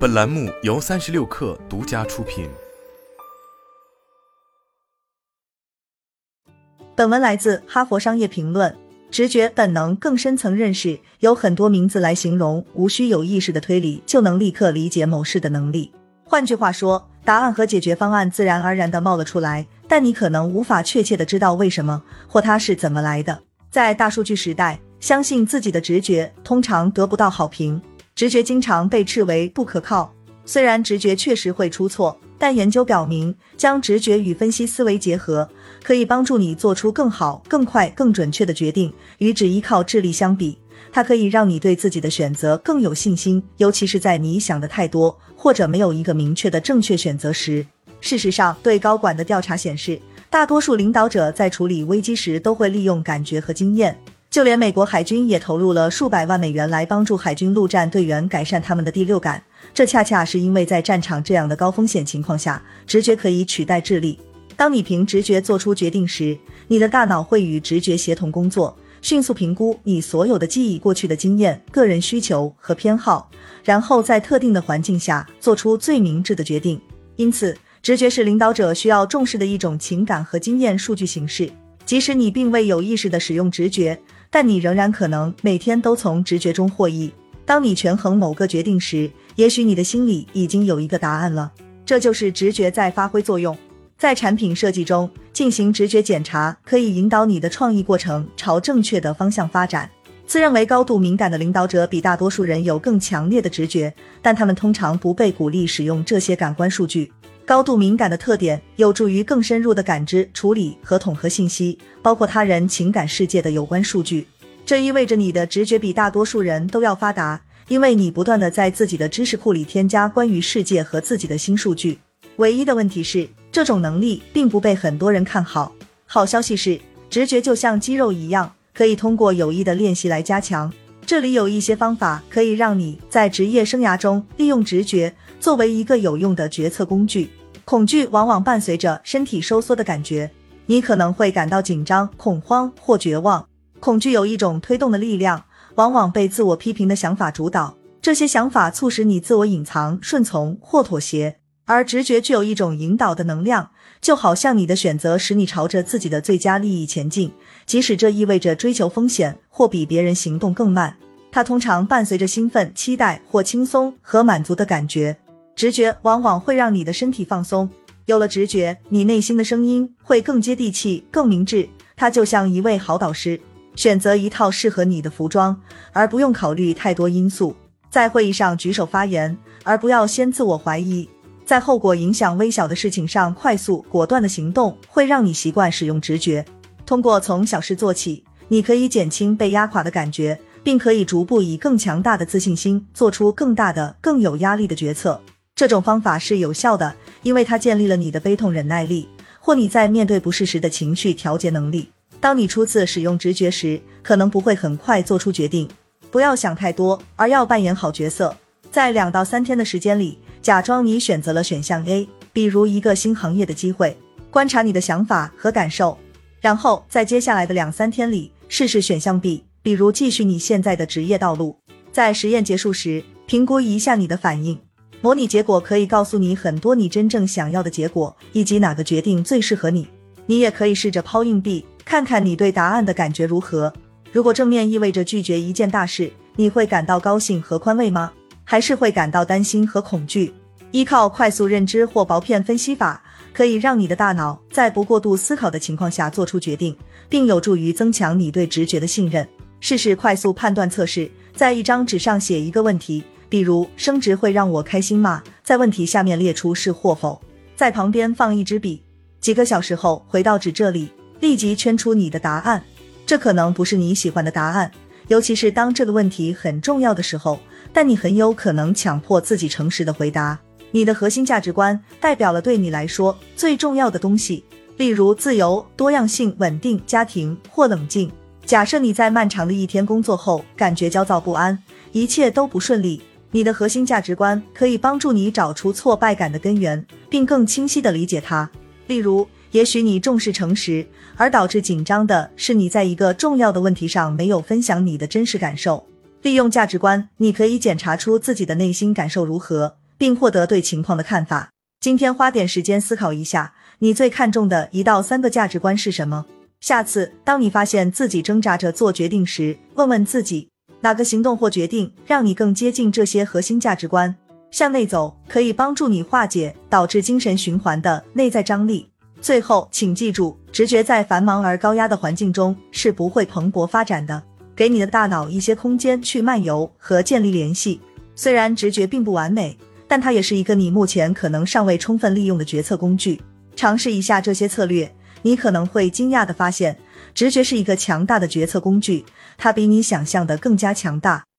本栏目由三十六氪独家出品。本文来自《哈佛商业评论》。直觉、本能、更深层认识，有很多名字来形容，无需有意识的推理就能立刻理解某事的能力。换句话说，答案和解决方案自然而然的冒了出来，但你可能无法确切的知道为什么或它是怎么来的。在大数据时代，相信自己的直觉通常得不到好评，直觉经常被斥为不可靠。虽然直觉确实会出错。但研究表明，将直觉与分析思维结合，可以帮助你做出更好、更快、更准确的决定。与只依靠智力相比，它可以让你对自己的选择更有信心，尤其是在你想的太多或者没有一个明确的正确选择时。事实上，对高管的调查显示，大多数领导者在处理危机时都会利用感觉和经验。就连美国海军也投入了数百万美元来帮助海军陆战队员改善他们的第六感。这恰恰是因为在战场这样的高风险情况下，直觉可以取代智力。当你凭直觉做出决定时，你的大脑会与直觉协同工作，迅速评估你所有的记忆、过去的经验、个人需求和偏好，然后在特定的环境下做出最明智的决定。因此，直觉是领导者需要重视的一种情感和经验数据形式。即使你并未有意识的使用直觉。但你仍然可能每天都从直觉中获益。当你权衡某个决定时，也许你的心里已经有一个答案了。这就是直觉在发挥作用。在产品设计中进行直觉检查，可以引导你的创意过程朝正确的方向发展。自认为高度敏感的领导者比大多数人有更强烈的直觉，但他们通常不被鼓励使用这些感官数据。高度敏感的特点有助于更深入的感知、处理和统合信息，包括他人情感世界的有关数据。这意味着你的直觉比大多数人都要发达，因为你不断的在自己的知识库里添加关于世界和自己的新数据。唯一的问题是，这种能力并不被很多人看好。好消息是，直觉就像肌肉一样，可以通过有意的练习来加强。这里有一些方法可以让你在职业生涯中利用直觉作为一个有用的决策工具。恐惧往往伴随着身体收缩的感觉，你可能会感到紧张、恐慌或绝望。恐惧有一种推动的力量，往往被自我批评的想法主导。这些想法促使你自我隐藏、顺从或妥协，而直觉具有一种引导的能量，就好像你的选择使你朝着自己的最佳利益前进，即使这意味着追求风险或比别人行动更慢。它通常伴随着兴奋、期待或轻松和满足的感觉。直觉往往会让你的身体放松。有了直觉，你内心的声音会更接地气、更明智。它就像一位好导师，选择一套适合你的服装，而不用考虑太多因素。在会议上举手发言，而不要先自我怀疑。在后果影响微小的事情上快速果断的行动，会让你习惯使用直觉。通过从小事做起，你可以减轻被压垮的感觉，并可以逐步以更强大的自信心做出更大的、更有压力的决策。这种方法是有效的，因为它建立了你的悲痛忍耐力，或你在面对不适时的情绪调节能力。当你初次使用直觉时，可能不会很快做出决定。不要想太多，而要扮演好角色。在两到三天的时间里，假装你选择了选项 A，比如一个新行业的机会，观察你的想法和感受。然后在接下来的两三天里，试试选项 B，比如继续你现在的职业道路。在实验结束时，评估一下你的反应。模拟结果可以告诉你很多你真正想要的结果，以及哪个决定最适合你。你也可以试着抛硬币，看看你对答案的感觉如何。如果正面意味着拒绝一件大事，你会感到高兴和宽慰吗？还是会感到担心和恐惧？依靠快速认知或薄片分析法，可以让你的大脑在不过度思考的情况下做出决定，并有助于增强你对直觉的信任。试试快速判断测试，在一张纸上写一个问题。比如升职会让我开心吗？在问题下面列出是或否，在旁边放一支笔。几个小时后回到纸这里，立即圈出你的答案。这可能不是你喜欢的答案，尤其是当这个问题很重要的时候。但你很有可能强迫自己诚实的回答。你的核心价值观代表了对你来说最重要的东西，例如自由、多样性、稳定、家庭或冷静。假设你在漫长的一天工作后感觉焦躁不安，一切都不顺利。你的核心价值观可以帮助你找出挫败感的根源，并更清晰地理解它。例如，也许你重视诚实，而导致紧张的是你在一个重要的问题上没有分享你的真实感受。利用价值观，你可以检查出自己的内心感受如何，并获得对情况的看法。今天花点时间思考一下，你最看重的一到三个价值观是什么？下次当你发现自己挣扎着做决定时，问问自己，哪个行动或决定让你更接近这些核心价值观？向内走可以帮助你化解导致精神循环的内在张力。最后，请记住，直觉在繁忙而高压的环境中是不会蓬勃发展的。给你的大脑一些空间去漫游和建立联系。虽然直觉并不完美，但它也是一个你目前可能尚未充分利用的决策工具。尝试一下这些策略，你可能会惊讶的发现，直觉是一个强大的决策工具，它比你想象的更加强大。